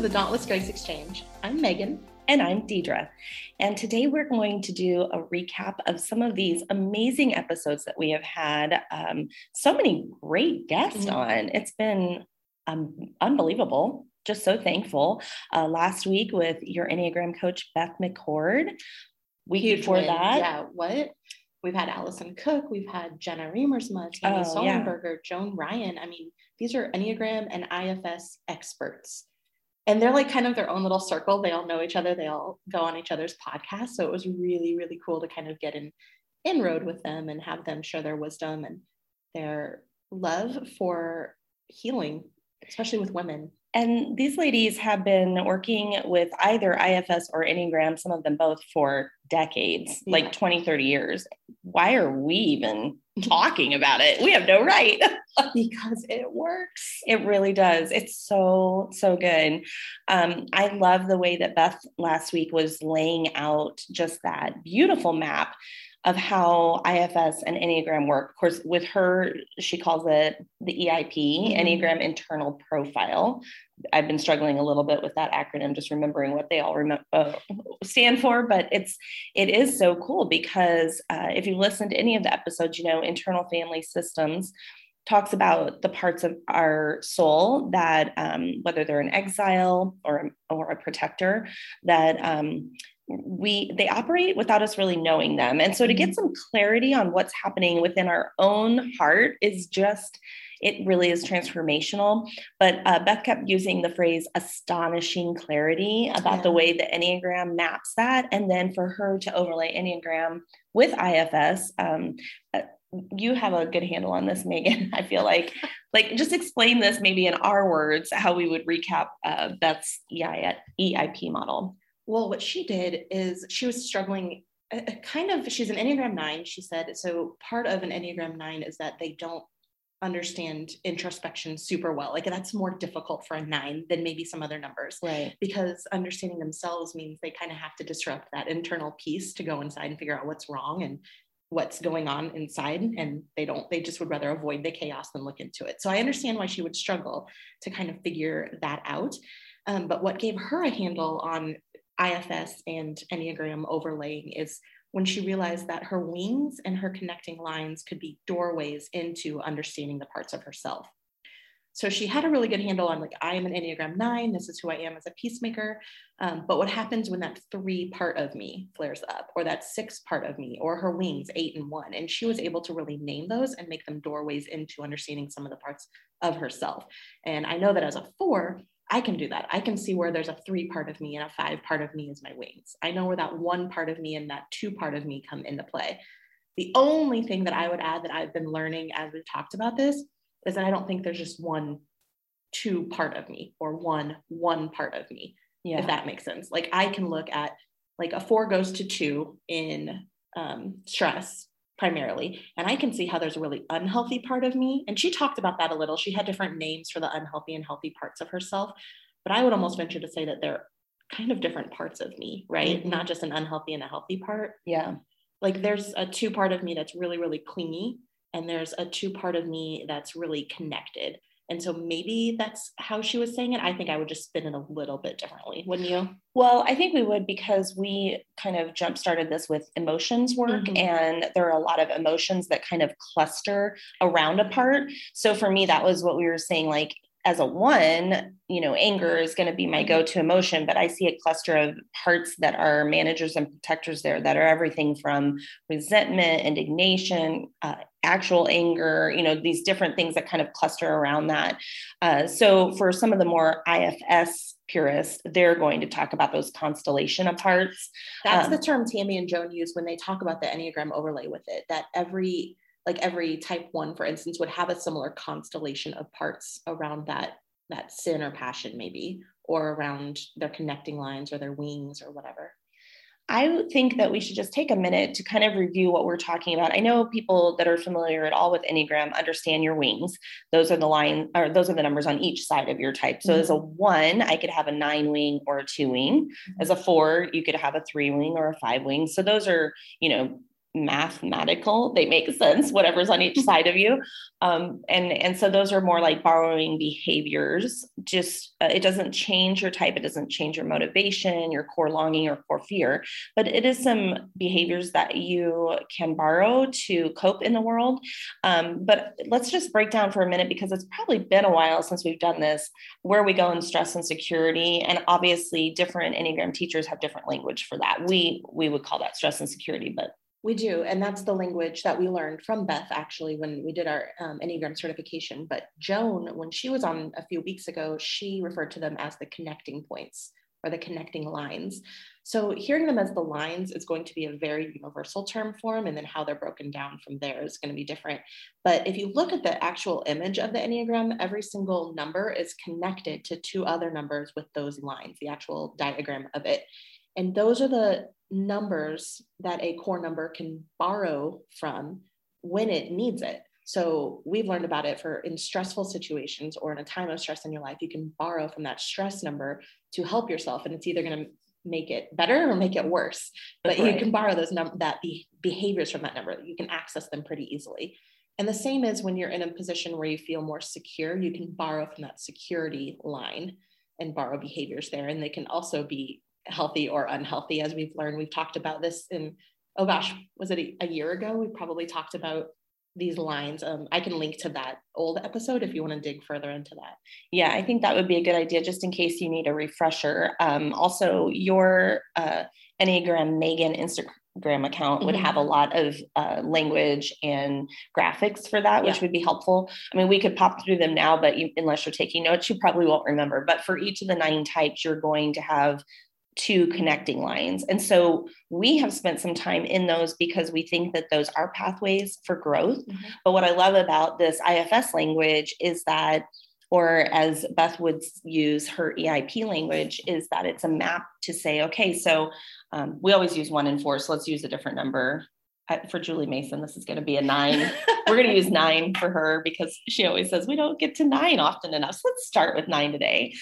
The Dauntless Grace Exchange. I'm Megan. And I'm Deedra. And today we're going to do a recap of some of these amazing episodes that we have had. Um, so many great guests mm-hmm. on. It's been um, unbelievable. Just so thankful. Uh, last week with your Enneagram coach, Beth McCord. Week Huge before win. that. Yeah, what? We've had Allison Cook, we've had Jenna Riemersma, Tammy oh, Sollenberger, yeah. Joan Ryan. I mean, these are Enneagram and IFS experts and they're like kind of their own little circle. They all know each other. They all go on each other's podcasts. So it was really, really cool to kind of get in inroad with them and have them share their wisdom and their love for healing, especially with women. And these ladies have been working with either IFS or Enneagram, some of them both for decades, yeah. like 20, 30 years. Why are we even talking about it? We have no right. because it works. It really does. It's so, so good. Um, I love the way that Beth last week was laying out just that beautiful map of how IFS and Enneagram work. Of course, with her, she calls it the EIP, mm-hmm. Enneagram Internal Profile. I've been struggling a little bit with that acronym, just remembering what they all remember, uh, stand for. But it's it is so cool because uh, if you listen to any of the episodes, you know, internal family systems talks about the parts of our soul that um, whether they're an exile or or a protector that um, we they operate without us really knowing them. And so to get mm-hmm. some clarity on what's happening within our own heart is just it really is transformational. But uh, beth kept using the phrase astonishing clarity about yeah. the way the enneagram maps that. And then for her to overlay enneagram with ifs um, uh, you have a good handle on this megan i feel like. Like just explain this maybe in our words how we would recap uh, beth's eip model well, what she did is she was struggling a, a kind of, she's an Enneagram nine, she said. So part of an Enneagram nine is that they don't understand introspection super well. Like that's more difficult for a nine than maybe some other numbers. Right. Because understanding themselves means they kind of have to disrupt that internal piece to go inside and figure out what's wrong and what's going on inside. And they don't, they just would rather avoid the chaos than look into it. So I understand why she would struggle to kind of figure that out. Um, but what gave her a handle on IFS and Enneagram overlaying is when she realized that her wings and her connecting lines could be doorways into understanding the parts of herself. So she had a really good handle on like, I am an Enneagram nine, this is who I am as a peacemaker. Um, but what happens when that three part of me flares up, or that six part of me, or her wings, eight and one? And she was able to really name those and make them doorways into understanding some of the parts of herself. And I know that as a four, I can do that. I can see where there's a three part of me and a five part of me is my wings. I know where that one part of me and that two part of me come into play. The only thing that I would add that I've been learning as we've talked about this is that I don't think there's just one two part of me or one one part of me. Yeah. If that makes sense. Like I can look at like a four goes to two in um, stress primarily. And I can see how there's a really unhealthy part of me. And she talked about that a little. She had different names for the unhealthy and healthy parts of herself. But I would almost venture to say that they're kind of different parts of me, right? Mm-hmm. Not just an unhealthy and a healthy part. Yeah. Like there's a two part of me that's really, really clingy. And there's a two part of me that's really connected. And so maybe that's how she was saying it. I think I would just spin it a little bit differently, wouldn't you? Well, I think we would because we kind of jump started this with emotions work, mm-hmm. and there are a lot of emotions that kind of cluster around a part. So for me, that was what we were saying like, as a one, you know, anger is going to be my go to emotion, but I see a cluster of parts that are managers and protectors there that are everything from resentment, indignation, uh, actual anger, you know, these different things that kind of cluster around that. Uh, so for some of the more IFS purists, they're going to talk about those constellation of parts. That's um, the term Tammy and Joan use when they talk about the Enneagram overlay with it, that every like every type one, for instance, would have a similar constellation of parts around that that sin or passion, maybe, or around their connecting lines or their wings or whatever. I think that we should just take a minute to kind of review what we're talking about. I know people that are familiar at all with Enneagram understand your wings. Those are the line or those are the numbers on each side of your type. So mm-hmm. as a one, I could have a nine wing or a two wing. Mm-hmm. As a four, you could have a three wing or a five wing. So those are, you know, mathematical. They make sense whatever's on each side of you. Um, and and so those are more like borrowing behaviors. Just uh, it doesn't change your type. It doesn't change your motivation your core longing or core fear. But it is some behaviors that you can borrow to cope in the world. Um, but let's just break down for a minute because it's probably been a while since we've done this where we go in stress and security. And obviously different enneagram teachers have different language for that. We we would call that stress and security but we do. And that's the language that we learned from Beth actually when we did our um, Enneagram certification. But Joan, when she was on a few weeks ago, she referred to them as the connecting points or the connecting lines. So hearing them as the lines is going to be a very universal term for them. And then how they're broken down from there is going to be different. But if you look at the actual image of the Enneagram, every single number is connected to two other numbers with those lines, the actual diagram of it. And those are the numbers that a core number can borrow from when it needs it. So we've learned about it for in stressful situations or in a time of stress in your life, you can borrow from that stress number to help yourself. And it's either going to make it better or make it worse. But right. you can borrow those num- that be- behaviors from that number. You can access them pretty easily. And the same is when you're in a position where you feel more secure, you can borrow from that security line and borrow behaviors there. And they can also be healthy or unhealthy as we've learned we've talked about this in oh gosh was it a, a year ago we probably talked about these lines um, i can link to that old episode if you want to dig further into that yeah i think that would be a good idea just in case you need a refresher um, also your uh, enneagram megan instagram account would mm-hmm. have a lot of uh, language and graphics for that, which yeah. would be helpful. I mean, we could pop through them now, but you, unless you're taking notes, you probably won't remember. But for each of the nine types, you're going to have two connecting lines. And so we have spent some time in those because we think that those are pathways for growth. Mm-hmm. But what I love about this IFS language is that, or as Beth would use her EIP language, is that it's a map to say, okay, so um, we always use one and four, so let's use a different number. For Julie Mason, this is going to be a nine. We're going to use nine for her because she always says we don't get to nine often enough. So let's start with nine today.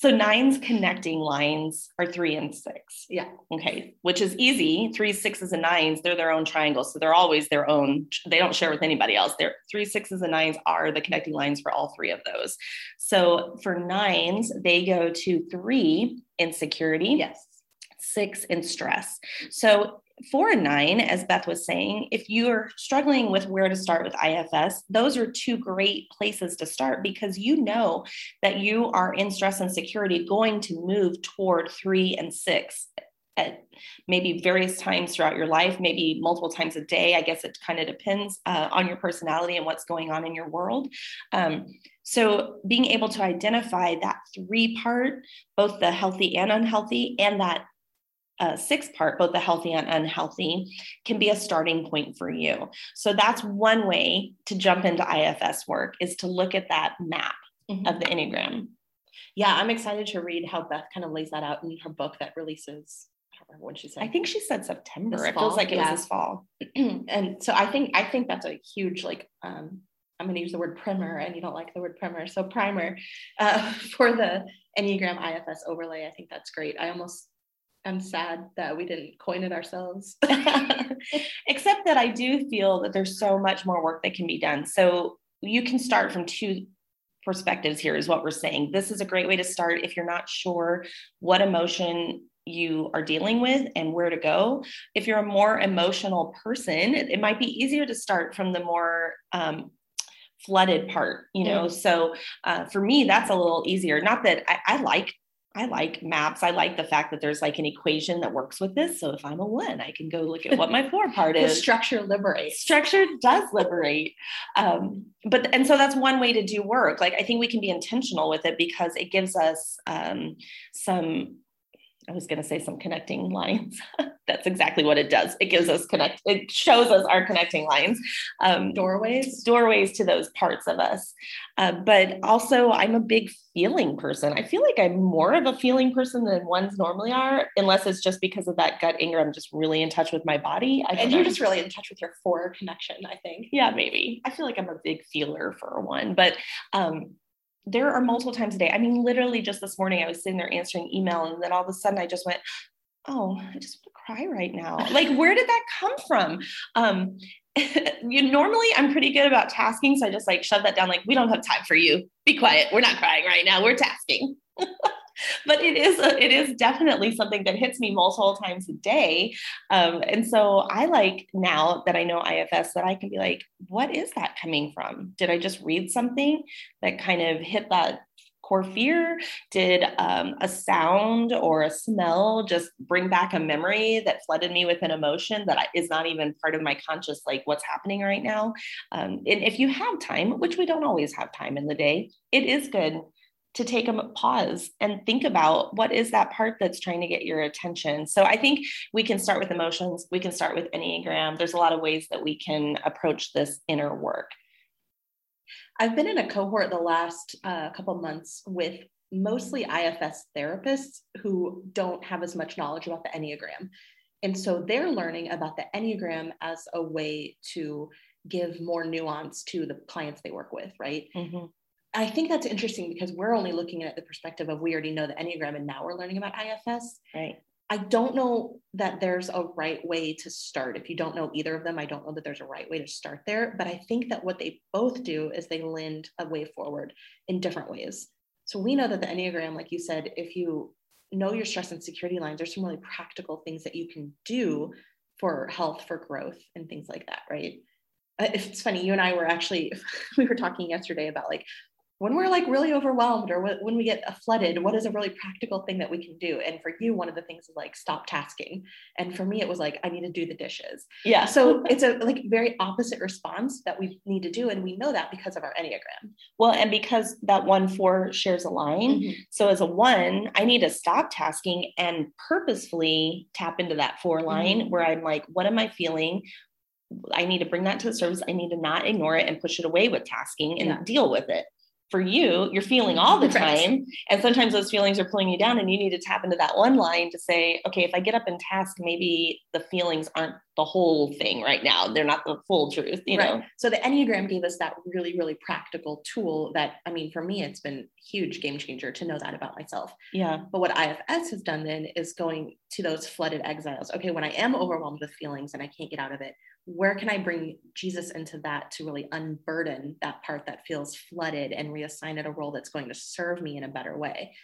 So nine's connecting lines are three and six. Yeah. Okay. Which is easy. Three, sixes, and nines, they're their own triangles. So they're always their own. They don't share with anybody else. They're three, sixes, and nines are the connecting lines for all three of those. So for nines, they go to three in security. Yes. Six in stress. So four and nine, as Beth was saying, if you're struggling with where to start with IFS, those are two great places to start because you know that you are in stress and security going to move toward three and six at maybe various times throughout your life, maybe multiple times a day. I guess it kind of depends uh, on your personality and what's going on in your world. Um, so, being able to identify that three part, both the healthy and unhealthy, and that uh, six part, both the healthy and unhealthy, can be a starting point for you. So that's one way to jump into IFS work is to look at that map mm-hmm. of the Enneagram. Yeah, I'm excited to read how Beth kind of lays that out in her book that releases. I don't remember when she said. I think she said September. This it fall, feels like it yeah. was this fall. and so I think I think that's a huge like um, I'm going to use the word primer, and you don't like the word primer, so primer uh, for the Enneagram IFS overlay. I think that's great. I almost I'm sad that we didn't coin it ourselves. Except that I do feel that there's so much more work that can be done. So you can start from two perspectives here, is what we're saying. This is a great way to start if you're not sure what emotion you are dealing with and where to go. If you're a more emotional person, it, it might be easier to start from the more um, flooded part, you know. Mm. So uh, for me, that's a little easier. Not that I, I like I like maps. I like the fact that there's like an equation that works with this. So if I'm a one, I can go look at what my four part is. structure liberates. Structure does liberate. Um, but and so that's one way to do work. Like I think we can be intentional with it because it gives us um, some I was going to say some connecting lines. That's exactly what it does. It gives us connect. It shows us our connecting lines, um, doorways, doorways to those parts of us. Uh, but also, I'm a big feeling person. I feel like I'm more of a feeling person than ones normally are, unless it's just because of that gut anger. I'm just really in touch with my body. and you're just really in touch with your four connection. I think. Yeah, maybe. I feel like I'm a big feeler for one, but um, there are multiple times a day. I mean, literally just this morning, I was sitting there answering email, and then all of a sudden, I just went, "Oh, I just want to cry right now. Like, where did that come from? Um, you normally I'm pretty good about tasking. So I just like shove that down, like, we don't have time for you. Be quiet. We're not crying right now. We're tasking. but it is a, it is definitely something that hits me multiple times a day um, and so i like now that i know ifs that i can be like what is that coming from did i just read something that kind of hit that core fear? Did um, a sound or a smell just bring back a memory that flooded me with an emotion that is not even part of my conscious, like what's happening right now? Um, and if you have time, which we don't always have time in the day, it is good to take a pause and think about what is that part that's trying to get your attention. So I think we can start with emotions, we can start with Enneagram. There's a lot of ways that we can approach this inner work. I've been in a cohort the last uh, couple months with mostly IFS therapists who don't have as much knowledge about the Enneagram. And so they're learning about the Enneagram as a way to give more nuance to the clients they work with, right? Mm-hmm. I think that's interesting because we're only looking at the perspective of we already know the Enneagram and now we're learning about IFS. Right. I don't know that there's a right way to start. If you don't know either of them, I don't know that there's a right way to start there. But I think that what they both do is they lend a way forward in different ways. So we know that the Enneagram, like you said, if you know your stress and security lines, there's some really practical things that you can do for health, for growth, and things like that, right? Uh, it's funny, you and I were actually, we were talking yesterday about like when we're like really overwhelmed or when we get flooded, what is a really practical thing that we can do? And for you, one of the things is like stop tasking. And for me, it was like, I need to do the dishes. Yeah. So it's a like very opposite response that we need to do. And we know that because of our Enneagram. Well, and because that one four shares a line. Mm-hmm. So as a one, I need to stop tasking and purposefully tap into that four line mm-hmm. where I'm like, what am I feeling? I need to bring that to the surface. I need to not ignore it and push it away with tasking and yeah. deal with it for you, you're feeling all the time. And sometimes those feelings are pulling you down, and you need to tap into that one line to say, okay, if I get up and task, maybe the feelings aren't the whole thing right now. They're not the full truth, you right. know? So the Enneagram gave us that really, really practical tool that, I mean, for me, it's been huge game changer to know that about myself. Yeah. But what IFS has done then is going to those flooded exiles. Okay, when I am overwhelmed with feelings and I can't get out of it, where can I bring Jesus into that to really unburden that part that feels flooded and reassign it a role that's going to serve me in a better way?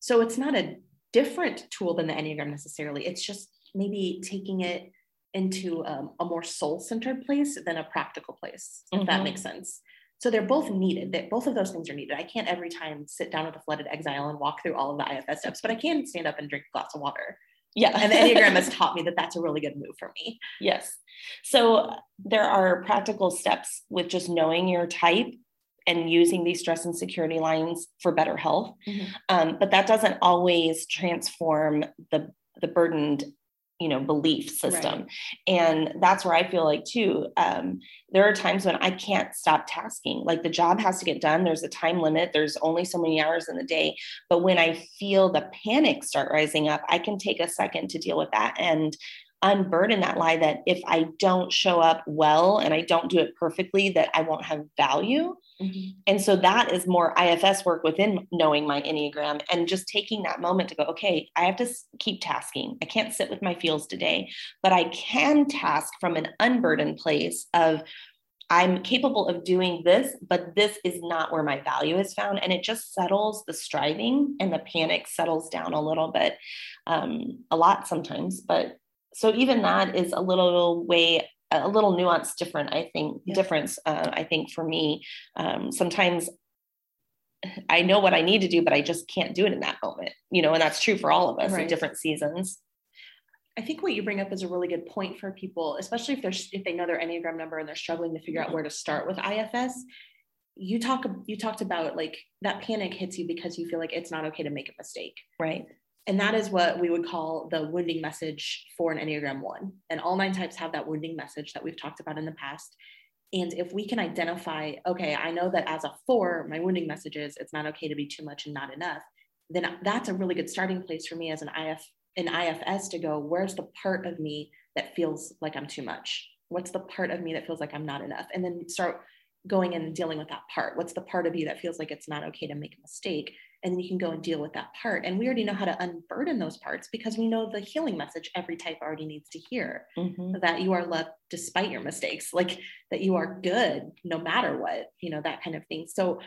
So it's not a different tool than the Enneagram necessarily. It's just maybe taking it into um, a more soul centered place than a practical place, if mm-hmm. that makes sense. So they're both needed. That both of those things are needed. I can't every time sit down with a flooded exile and walk through all of the IFS steps, but I can stand up and drink a glass of water. Yeah. and the Enneagram has taught me that that's a really good move for me. Yes. So there are practical steps with just knowing your type and using these stress and security lines for better health. Mm-hmm. Um, but that doesn't always transform the the burdened you know belief system. Right. and that's where i feel like too um, there are times when i can't stop tasking. Like the job has to get done. There's a time limit. There's only so many hours in the day. But when i feel the panic start rising up i can take a second to deal with that. And unburden that lie that if I don't show up well and I don't do it perfectly, that I won't have value. Mm-hmm. And so that is more IFS work within knowing my Enneagram and just taking that moment to go, okay, I have to keep tasking. I can't sit with my feels today, but I can task from an unburdened place of, I'm capable of doing this, but this is not where my value is found. And it just settles the striving and the panic settles down a little bit, um, a lot sometimes, but so even that is a little way a little nuance different i think yeah. difference uh, i think for me um, sometimes i know what i need to do but i just can't do it in that moment you know and that's true for all of us right. in different seasons I think what you bring up is a really good point for people, especially if they're if they know their enneagram number and they're struggling to figure out where to start with IFS. You talk you talked about like that panic hits you because you feel like it's not okay to make a mistake, right? And that is what we would call the wounding message for an Enneagram 1. And all nine types have that wounding message that we've talked about in the past. And if we can identify, okay, I know that as a four, my wounding message is it's not okay to be too much and not enough, then that's a really good starting place for me as an IF an IFS to go, where's the part of me that feels like I'm too much? What's the part of me that feels like I'm not enough? And then start going and dealing with that part. What's the part of you that feels like it's not okay to make a mistake? And then you can go and deal with that part. And we already know how to unburden those parts because we know the healing message every type already needs to hear mm-hmm. that you are loved despite your mistakes like that you are good no matter what you know that kind of thing. So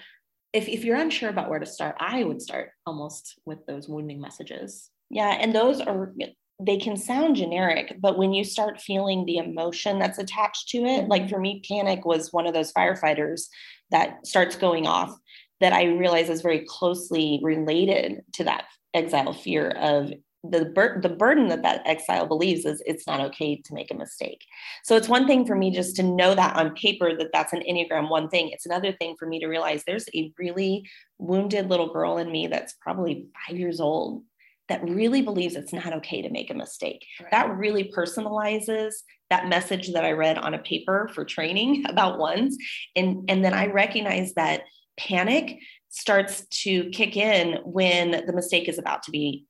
if, if you're unsure about where to start i would start almost with those wounding messages. Yeah and those are they can sound generic, but when you start feeling the emotion that's attached to it, like for me, panic was one of those firefighters that starts going off that I realize is very closely related to that exile fear of the, bur- the burden that that exile believes is it's not okay to make a mistake. So it's one thing for me just to know that on paper that that's an Enneagram one thing. It's another thing for me to realize there's a really wounded little girl in me that's probably five years old that really believes it's not okay to make a mistake. Right. That really personalizes that message that I read on a paper for training about ones. And, and then I recognize that panic starts to kick in when the mistake is about to be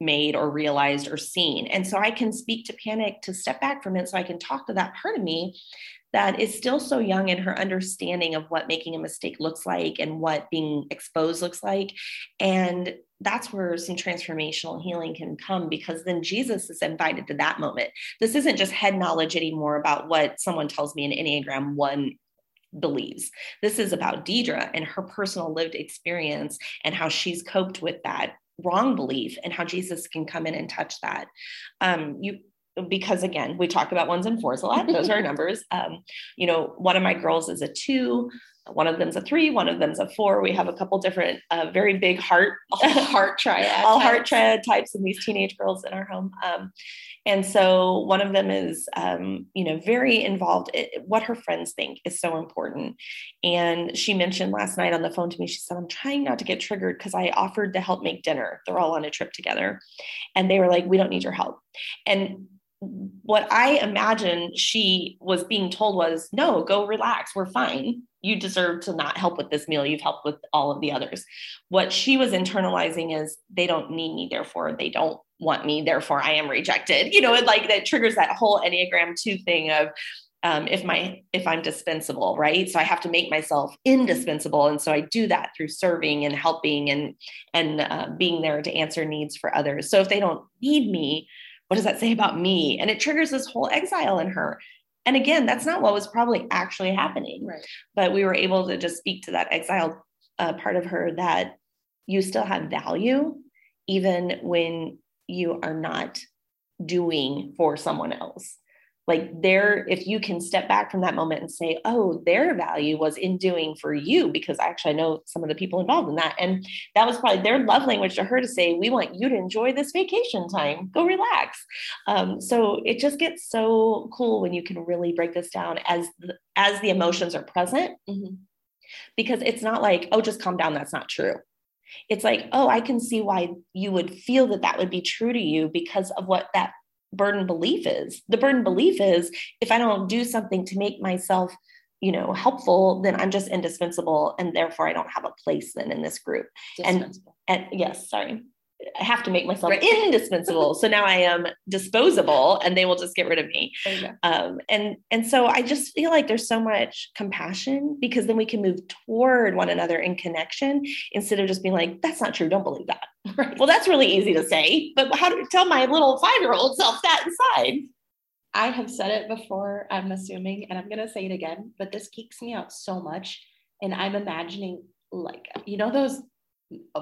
made or realized or seen. And so I can speak to panic to step back from it so I can talk to that part of me that is still so young in her understanding of what making a mistake looks like and what being exposed looks like. And that's where some transformational healing can come because then Jesus is invited to that moment. This isn't just head knowledge anymore about what someone tells me in Enneagram 1 believes. This is about Deedra and her personal lived experience and how she's coped with that wrong belief and how Jesus can come in and touch that. Um, you because again, we talk about ones and fours a lot. Those are our numbers. Um, you know, one of my girls is a two, one of them's a three, one of them's a four. We have a couple different, uh, very big heart, heart triad, all heart triad types of these teenage girls in our home. Um, and so one of them is, um, you know, very involved. It, what her friends think is so important. And she mentioned last night on the phone to me, she said, I'm trying not to get triggered because I offered to help make dinner. They're all on a trip together. And they were like, we don't need your help. And what I imagine she was being told was, no, go relax. We're fine. You deserve to not help with this meal. You've helped with all of the others. What she was internalizing is, they don't need me, therefore they don't want me, therefore I am rejected. You know, it like that triggers that whole Enneagram 2 thing of, um, if my if i'm dispensable right so i have to make myself indispensable and so i do that through serving and helping and and uh, being there to answer needs for others so if they don't need me what does that say about me? And it triggers this whole exile in her. And again, that's not what was probably actually happening. Right. But we were able to just speak to that exiled uh, part of her that you still have value, even when you are not doing for someone else like there if you can step back from that moment and say oh their value was in doing for you because actually i know some of the people involved in that and that was probably their love language to her to say we want you to enjoy this vacation time. Go relax. Um, so it just gets so cool when you can really break this down as the, as the emotions are present. Mm-hmm. because it's not like oh just calm down that's not true. It's like oh i can see why you would feel that that would be true to you because of what that burden belief is. The burden belief is if I don't do something to make myself, you know, helpful, then I'm just indispensable and therefore I don't have a place then in this group. And, and yes, sorry. I have to make myself right. indispensable. so now I am disposable and they will just get rid of me. Um, and, and so I just feel like there's so much compassion because then we can move toward one another in connection instead of just being like, that's not true. Don't believe that. Right. Well, that's really easy to say, but how to tell my little five-year-old self that inside? I have said it before, I'm assuming, and I'm going to say it again, but this geeks me out so much. And I'm imagining like, you know, those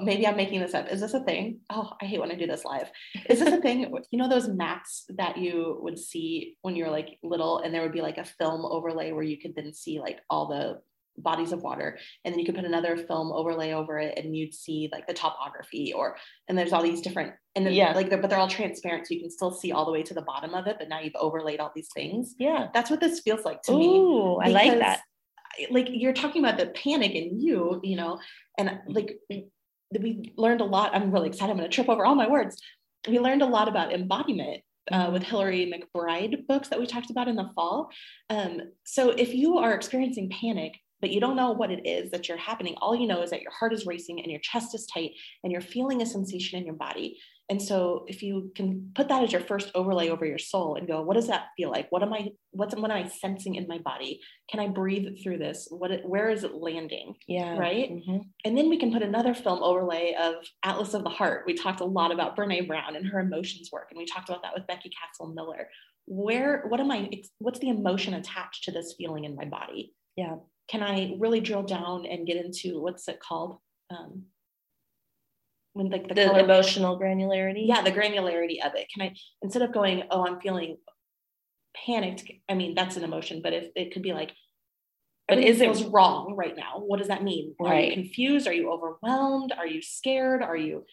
maybe I'm making this up. Is this a thing? Oh, I hate when I do this live. Is this a thing? You know those maps that you would see when you're like little, and there would be like a film overlay where you could then see like all the bodies of water, and then you could put another film overlay over it, and you'd see like the topography, or and there's all these different and then yeah, like they're, but they're all transparent, so you can still see all the way to the bottom of it. But now you've overlaid all these things. Yeah, that's what this feels like to Ooh, me. I like that like you're talking about the panic in you, you know, and like we learned a lot. I'm really excited. I'm going to trip over all my words. We learned a lot about embodiment uh, with Hillary McBride books that we talked about in the fall. Um, so if you are experiencing panic, but you don't know what it is that you're happening, all you know is that your heart is racing and your chest is tight and you're feeling a sensation in your body. And so if you can put that as your first overlay over your soul and go, what does that feel like? What am I, what's what am I sensing in my body? Can I breathe through this? What, where is it landing? Yeah. Right. Mm-hmm. And then we can put another film overlay of Atlas of the Heart. We talked a lot about Brene Brown and her emotions work. And we talked about that with Becky Castle Miller. Where, what am I, what's the emotion attached to this feeling in my body? Yeah. Can I really drill down and get into what's it called? Um, when like the, the color, emotional granularity? Yeah the granularity of it. Can i instead of going oh i'm feeling panicked i mean that's an emotion but if it could be like but is it was wrong right now? What does that mean? Right. are you confused? Are you overwhelmed? Are you scared? Are you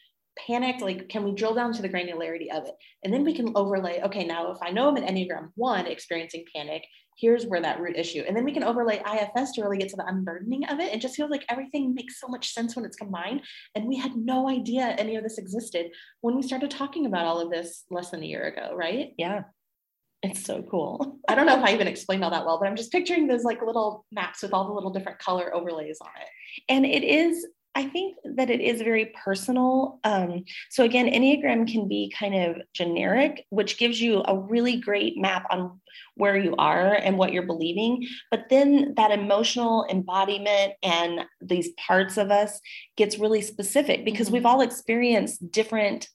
panicked? Like can we drill down to the granularity of it? And then we can overlay okay now if i know i'm an enneagram one experiencing panic here's where that root issue and then we can overlay ifs to really get to the unburdening of it it just feels like everything makes so much sense when it's combined and we had no idea any of this existed when we started talking about all of this less than a year ago right yeah it's so cool. I don't know if I even explained all that well, but I'm just picturing those like little maps with all the little different color overlays on it. And it is I think that it is very personal. Um, so, again, Enneagram can be kind of generic, which gives you a really great map on where you are and what you're believing. But then that emotional embodiment and these parts of us gets really specific because we've mm-hmm. all experienced different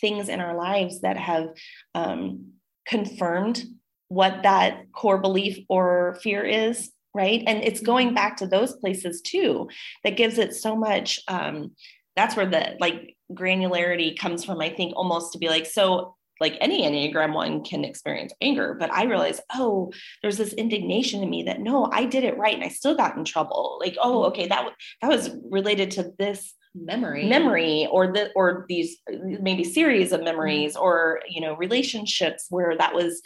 things in our lives that have um, confirmed what that core belief or fear is right and it's going mm-hmm. back to those places too that gives it so much um that's where the like granularity comes from i think almost to be like so like any enneagram one can experience anger but i realize oh there's this indignation in me that no i did it right and i still got in trouble like oh mm-hmm. okay that w- that was related to this memory memory or the or these maybe series of memories mm-hmm. or you know relationships where that was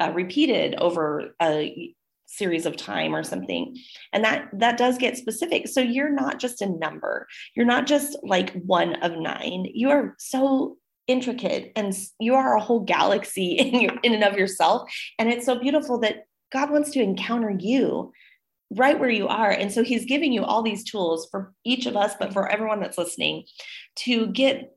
uh, repeated over a series of time or something. And that that does get specific. So you're not just a number. You're not just like one of nine. You are so intricate and you are a whole galaxy in your in and of yourself. And it's so beautiful that god wants to encounter you right where you are. And so he's giving you all these tools for each of us but for everyone that's listening to get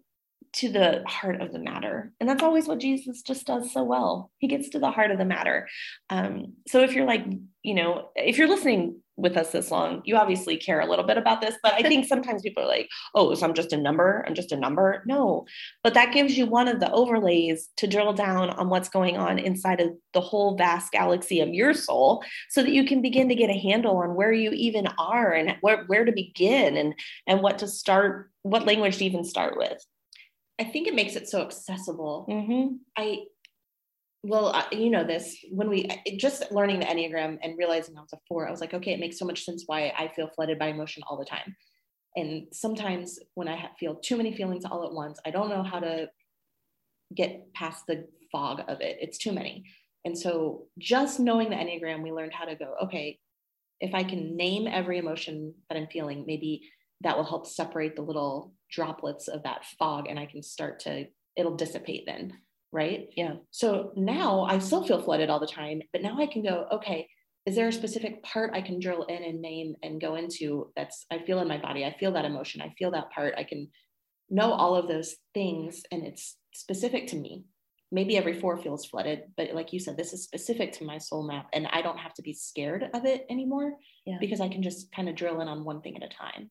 to the heart of the matter. And that's always what Jesus just does so well. He gets to the heart of the matter. Um, so if you're like, you know, if you're listening with us this long, you obviously care a little bit about this. But I think sometimes people are like, oh, so I'm just a number. I'm just a number. No, but that gives you one of the overlays to drill down on what's going on inside of the whole vast galaxy of your soul so that you can begin to get a handle on where you even are and where, where to begin and, and what to start, what language to even start with. I think it makes it so accessible. Mm-hmm. I, well, I, you know this when we just learning the Enneagram and realizing I was a four, I was like, okay, it makes so much sense why I feel flooded by emotion all the time. And sometimes when I feel too many feelings all at once, I don't know how to get past the fog of it. It's too many. And so just knowing the Enneagram, we learned how to go, okay, if I can name every emotion that I'm feeling, maybe that will help separate the little droplets of that fog and I can start to, it'll dissipate then. Right. Yeah. So now I still feel flooded all the time, but now I can go, okay, is there a specific part I can drill in and name and go into that's I feel in my body? I feel that emotion. I feel that part. I can know all of those things and it's specific to me. Maybe every four feels flooded, but like you said, this is specific to my soul map and I don't have to be scared of it anymore yeah. because I can just kind of drill in on one thing at a time.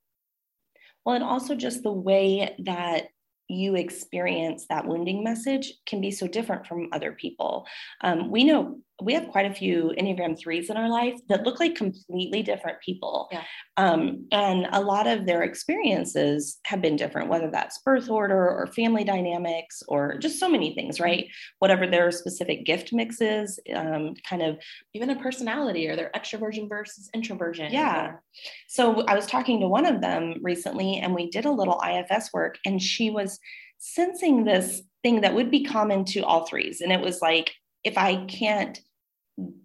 Well, and also just the way that you experience that wounding message can be so different from other people. Um, we know we have quite a few Enneagram threes in our life that look like completely different people. Yeah. Um, and a lot of their experiences have been different, whether that's birth order or family dynamics or just so many things, right? Whatever their specific gift mix is, um, kind of even a personality or their extroversion versus introversion. Yeah. So I was talking to one of them recently and we did a little IFS work and she was sensing this thing that would be common to all threes. And it was like, if I can't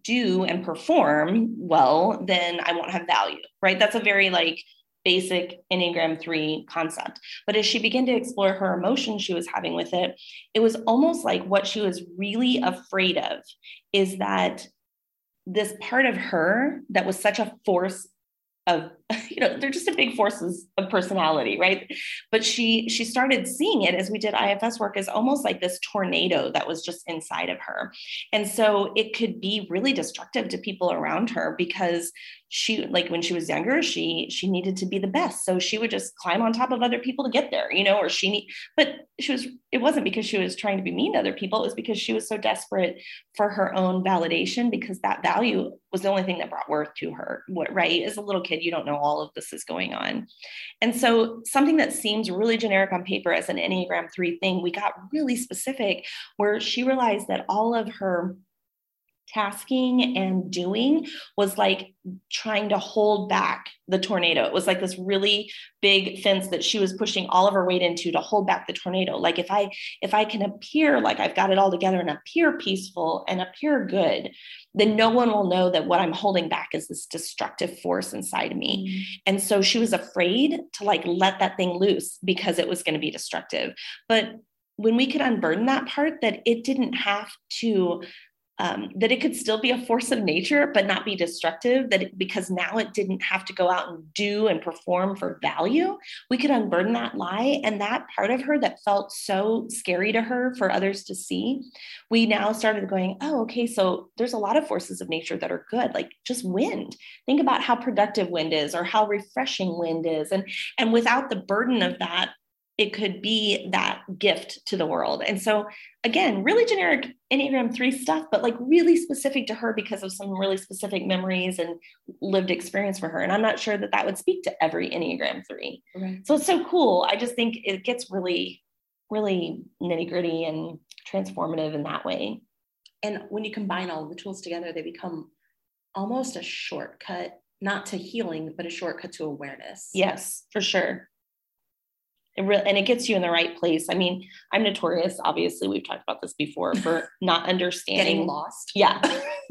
do and perform well, then I won't have value, right? That's a very like basic Enneagram 3 concept. But as she began to explore her emotions she was having with it, it was almost like what she was really afraid of is that this part of her that was such a force of you know they're just a big forces of personality right? But she she started seeing it as we did ifs work as almost like this tornado that was just inside of her. And so it could be really destructive to people around her because she like when she was younger she she needed to be the best. So she would just climb on top of other people to get there you know or she need but she was it wasn't because she was trying to be mean to other people. It was because she was so desperate for her own validation because that value was the only thing that brought worth to her what right? As a little kid you don't know all of this is going on. And so something that seems really generic on paper as an enneagram 3 thing we got really specific where she realized that all of her tasking and doing was like trying to hold back the tornado. It was like this really big fence that she was pushing all of her weight into to hold back the tornado. Like if I if I can appear like I've got it all together and appear peaceful and appear good, then no one will know that what I'm holding back is this destructive force inside of me. Mm-hmm. And so she was afraid to like let that thing loose because it was going to be destructive. But when we could unburden that part that it didn't have to um, that it could still be a force of nature, but not be destructive. That it, because now it didn't have to go out and do and perform for value, we could unburden that lie. And that part of her that felt so scary to her for others to see, we now started going, oh, okay, so there's a lot of forces of nature that are good, like just wind. Think about how productive wind is or how refreshing wind is. And, and without the burden of that, it could be that gift to the world. And so, again, really generic Enneagram 3 stuff, but like really specific to her because of some really specific memories and lived experience for her. And I'm not sure that that would speak to every Enneagram 3. Right. So it's so cool. I just think it gets really, really nitty gritty and transformative in that way. And when you combine all the tools together, they become almost a shortcut, not to healing, but a shortcut to awareness. Yes, for sure it re- and it gets you in the right place. I mean, I'm notorious, obviously, we've talked about this before, for not understanding. Getting lost. Yeah.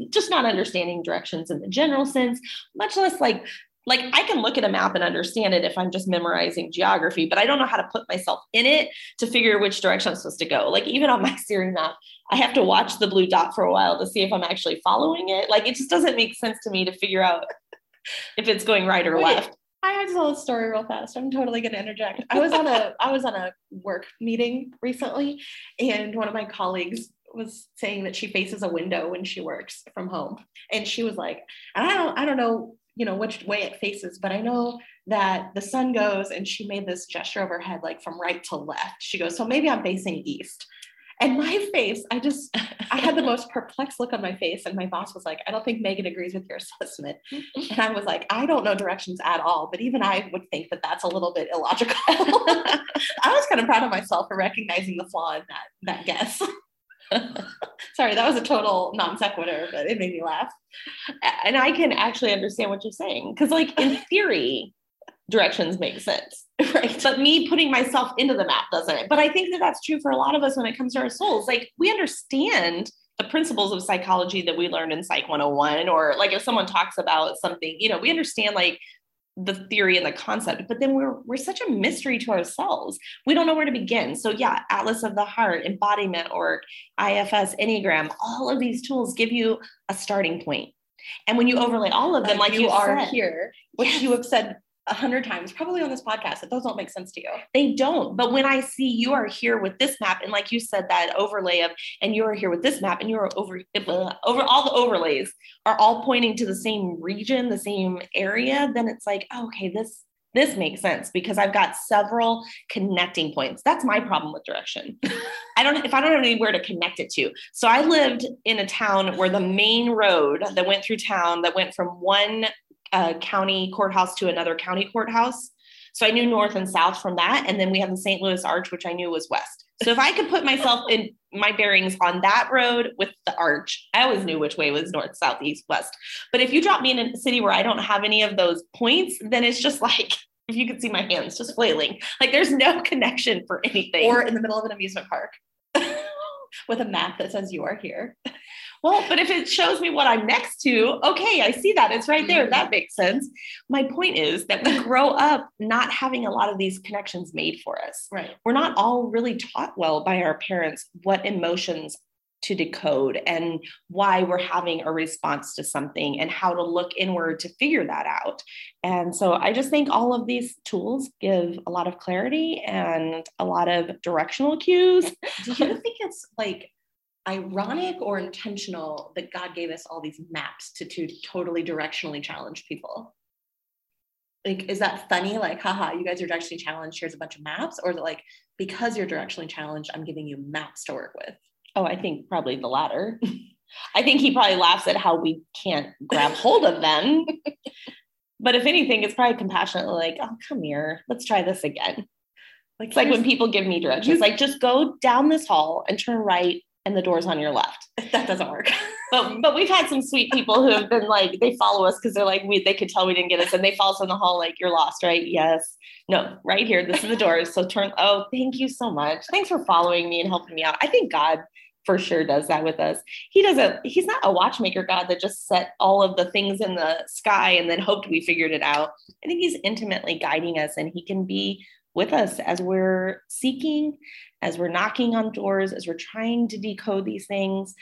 just not understanding directions in the general sense, much less like, like I can look at a map and understand it if I'm just memorizing geography, but I don't know how to put myself in it to figure which direction I'm supposed to go. Like even on my steering map, I have to watch the blue dot for a while to see if I'm actually following it. Like it just doesn't make sense to me to figure out if it's going right or Wait, left. I had to tell a story real fast. I'm totally going to interject. I was on a I was on a work meeting recently, and one of my colleagues was saying that she faces a window when she works from home, and she was like, "I don't I don't know you know which way it faces, but I know that the sun goes." And she made this gesture of her head like from right to left. She goes, "So maybe I'm facing east." And my face, I just, I had the most perplexed look on my face. And my boss was like, I don't think Megan agrees with your assessment. And I was like, I don't know directions at all. But even I would think that that's a little bit illogical. I was kind of proud of myself for recognizing the flaw in that, that guess. Sorry, that was a total non sequitur, but it made me laugh. And I can actually understand what you're saying. Because, like, in theory, directions make sense. Right. But me putting myself into the map doesn't. But I think that that's true for a lot of us when it comes to our souls. Like we understand the principles of psychology that we learned in Psych 101, or like if someone talks about something, you know, we understand like the theory and the concept, but then we're we're such a mystery to ourselves. We don't know where to begin. So yeah, Atlas of the Heart, embodiment or IFS, Enneagram, all of these tools give you a starting point. And when you overlay all of them, like, like you, you, are said, here, which yes. you have said a hundred times, probably on this podcast, that those don't make sense to you. They don't. But when I see you are here with this map, and like you said, that overlay of, and you are here with this map, and you are over, over all the overlays are all pointing to the same region, the same area, then it's like, oh, okay, this this makes sense because I've got several connecting points. That's my problem with direction. I don't if I don't have anywhere to connect it to. So I lived in a town where the main road that went through town that went from one a county courthouse to another county courthouse. So I knew north and south from that. And then we had the St. Louis Arch, which I knew was west. So if I could put myself in my bearings on that road with the arch, I always knew which way was north, south, east, west. But if you drop me in a city where I don't have any of those points, then it's just like if you could see my hands just flailing, like there's no connection for anything. Or in the middle of an amusement park with a map that says you are here. Well, but if it shows me what I'm next to, okay, I see that. It's right there. Mm-hmm. That makes sense. My point is that we grow up not having a lot of these connections made for us. Right. We're not all really taught well by our parents what emotions to decode and why we're having a response to something and how to look inward to figure that out. And so I just think all of these tools give a lot of clarity and a lot of directional cues. Do you think it's like ironic or intentional that God gave us all these maps to, to totally directionally challenge people? Like, is that funny? Like, haha, you guys are directionally challenged. Here's a bunch of maps. Or is it like, because you're directionally challenged, I'm giving you maps to work with? Oh, I think probably the latter. I think he probably laughs at how we can't grab hold of them. but if anything, it's probably compassionately like, oh, come here, let's try this again. Like, it's like when people give me directions, like just go down this hall and turn right and the door's on your left. That doesn't work. but but we've had some sweet people who have been like, they follow us because they're like, we they could tell we didn't get us. And they follow us in the hall, like, you're lost, right? Yes. No, right here. This is the door. So turn. Oh, thank you so much. Thanks for following me and helping me out. I think God for sure does that with us. He doesn't, he's not a watchmaker God that just set all of the things in the sky and then hoped we figured it out. I think he's intimately guiding us and he can be with us as we're seeking, as we're knocking on doors, as we're trying to decode these things.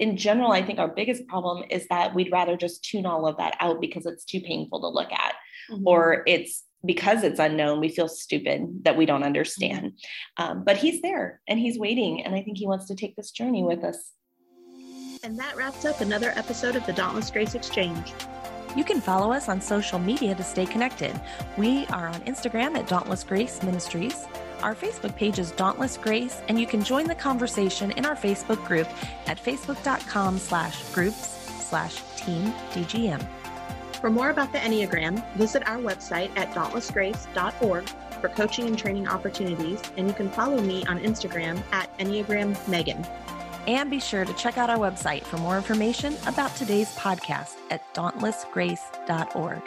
In general, I think our biggest problem is that we'd rather just tune all of that out because it's too painful to look at, mm-hmm. or it's because it's unknown, we feel stupid that we don't understand. Um, but he's there and he's waiting. And I think he wants to take this journey with us. And that wraps up another episode of the Dauntless Grace Exchange. You can follow us on social media to stay connected. We are on Instagram at Dauntless Grace Ministries. Our Facebook page is Dauntless Grace, and you can join the conversation in our Facebook group at facebook.com slash groups slash team DGM. For more about the Enneagram, visit our website at dauntlessgrace.org for coaching and training opportunities, and you can follow me on Instagram at Enneagram Megan. And be sure to check out our website for more information about today's podcast at dauntlessgrace.org.